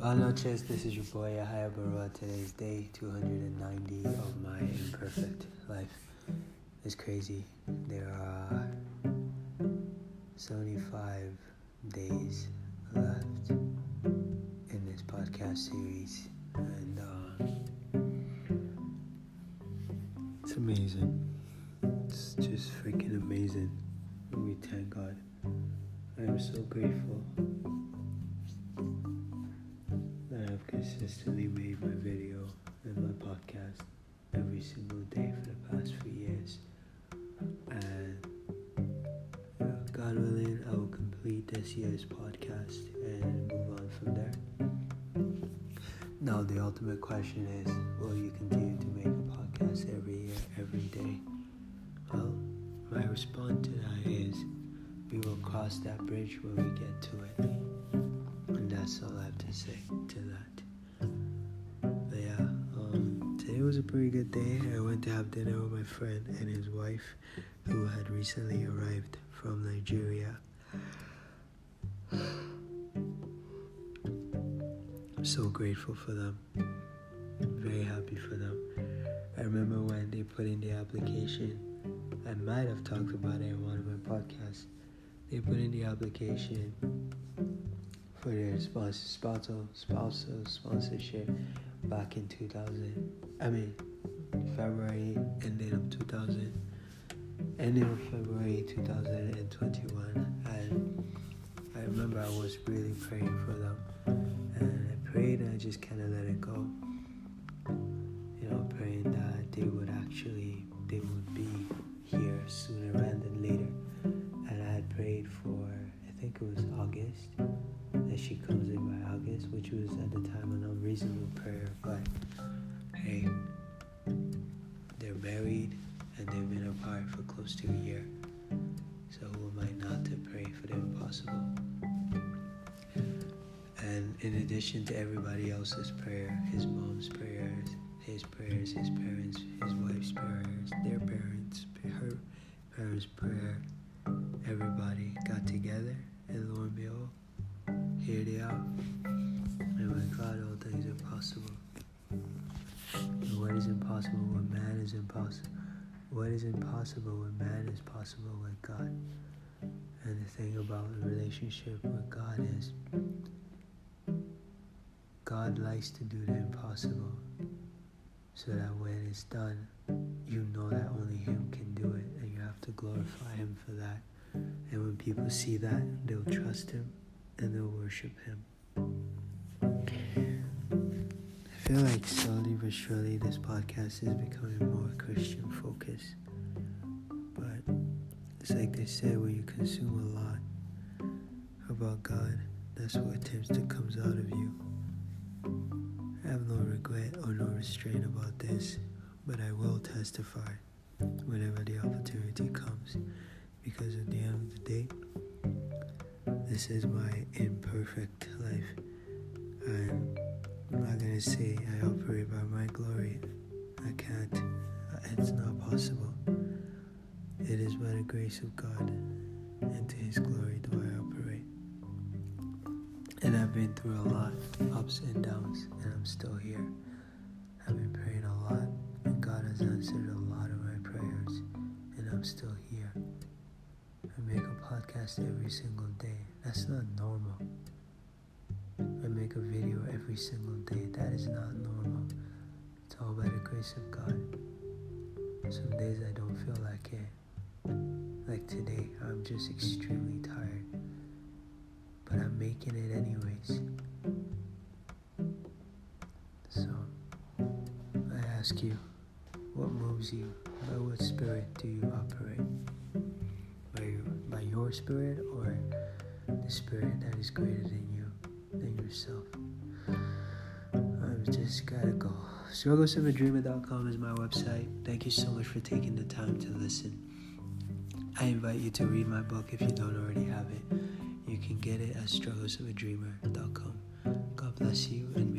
Buenas noches, this is your boy Yahya Barua. Today is day 290 of my imperfect life. It's crazy. There are 75 days left in this podcast series, and uh, it's amazing. It's just freaking amazing. We thank God. I am so grateful that I've consistently made my video and my podcast every single day for the past few years. And God willing, I will complete this year's podcast and move on from there. Now, the ultimate question is will you continue to make a podcast every year, every day? Well, my response to that is we will cross that bridge when we get to it. And that's all I have to say to that. But yeah, um, today was a pretty good day. I went to have dinner with my friend and his wife, who had recently arrived from Nigeria. I'm so grateful for them. Very happy for them. I remember when they put in the application. I might have talked about it in one of my podcasts. They put in the application for their sponsor, spousal, spousal sponsorship back in 2000. I mean, February ending of 2000, ending of February 2021. And I remember I was really praying for them. And I prayed and I just kind of let it go. You know, praying that they would actually, they would be here sooner rather than later. And I had prayed for, I think it was August, that she comes in by August, which was at the time an unreasonable prayer. But hey, they're married and they've been apart for close to a year. So who am I not to pray for the impossible? And in addition to everybody else's prayer, his mom's prayers, his prayers, his parents, his wife's prayers, their parents, her parents' prayer, things are possible. And what is impossible with man is impossible. What is impossible with man is possible with God. And the thing about a relationship with God is God likes to do the impossible so that when it's done, you know that only Him can do it, and you have to glorify Him for that. And when people see that, they'll trust Him and they'll worship Him. Feel like slowly but surely this podcast is becoming more Christian focused. But it's like they say when you consume a lot about God, that's what tends to comes out of you. I have no regret or no restraint about this, but I will testify whenever the opportunity comes because at the end of the day, this is my imperfect life. I'm gonna I operate by my glory. I can't. It's not possible. It is by the grace of God and to His glory do I operate. And I've been through a lot, ups and downs, and I'm still here. I've been praying a lot, and God has answered a lot of my prayers, and I'm still here. I make a podcast every single day. That's not normal. I make a video every single day. That is not normal. It's all by the grace of God. Some days I don't feel like it. Like today, I'm just extremely tired. But I'm making it anyways. So, I ask you, what moves you? By what spirit do you operate? By by your spirit or the spirit that is greater than you, than yourself? Just gotta go. StrugglesOfADreamer.com is my website. Thank you so much for taking the time to listen. I invite you to read my book if you don't already have it. You can get it at strugglesofadreamer.com. God bless you and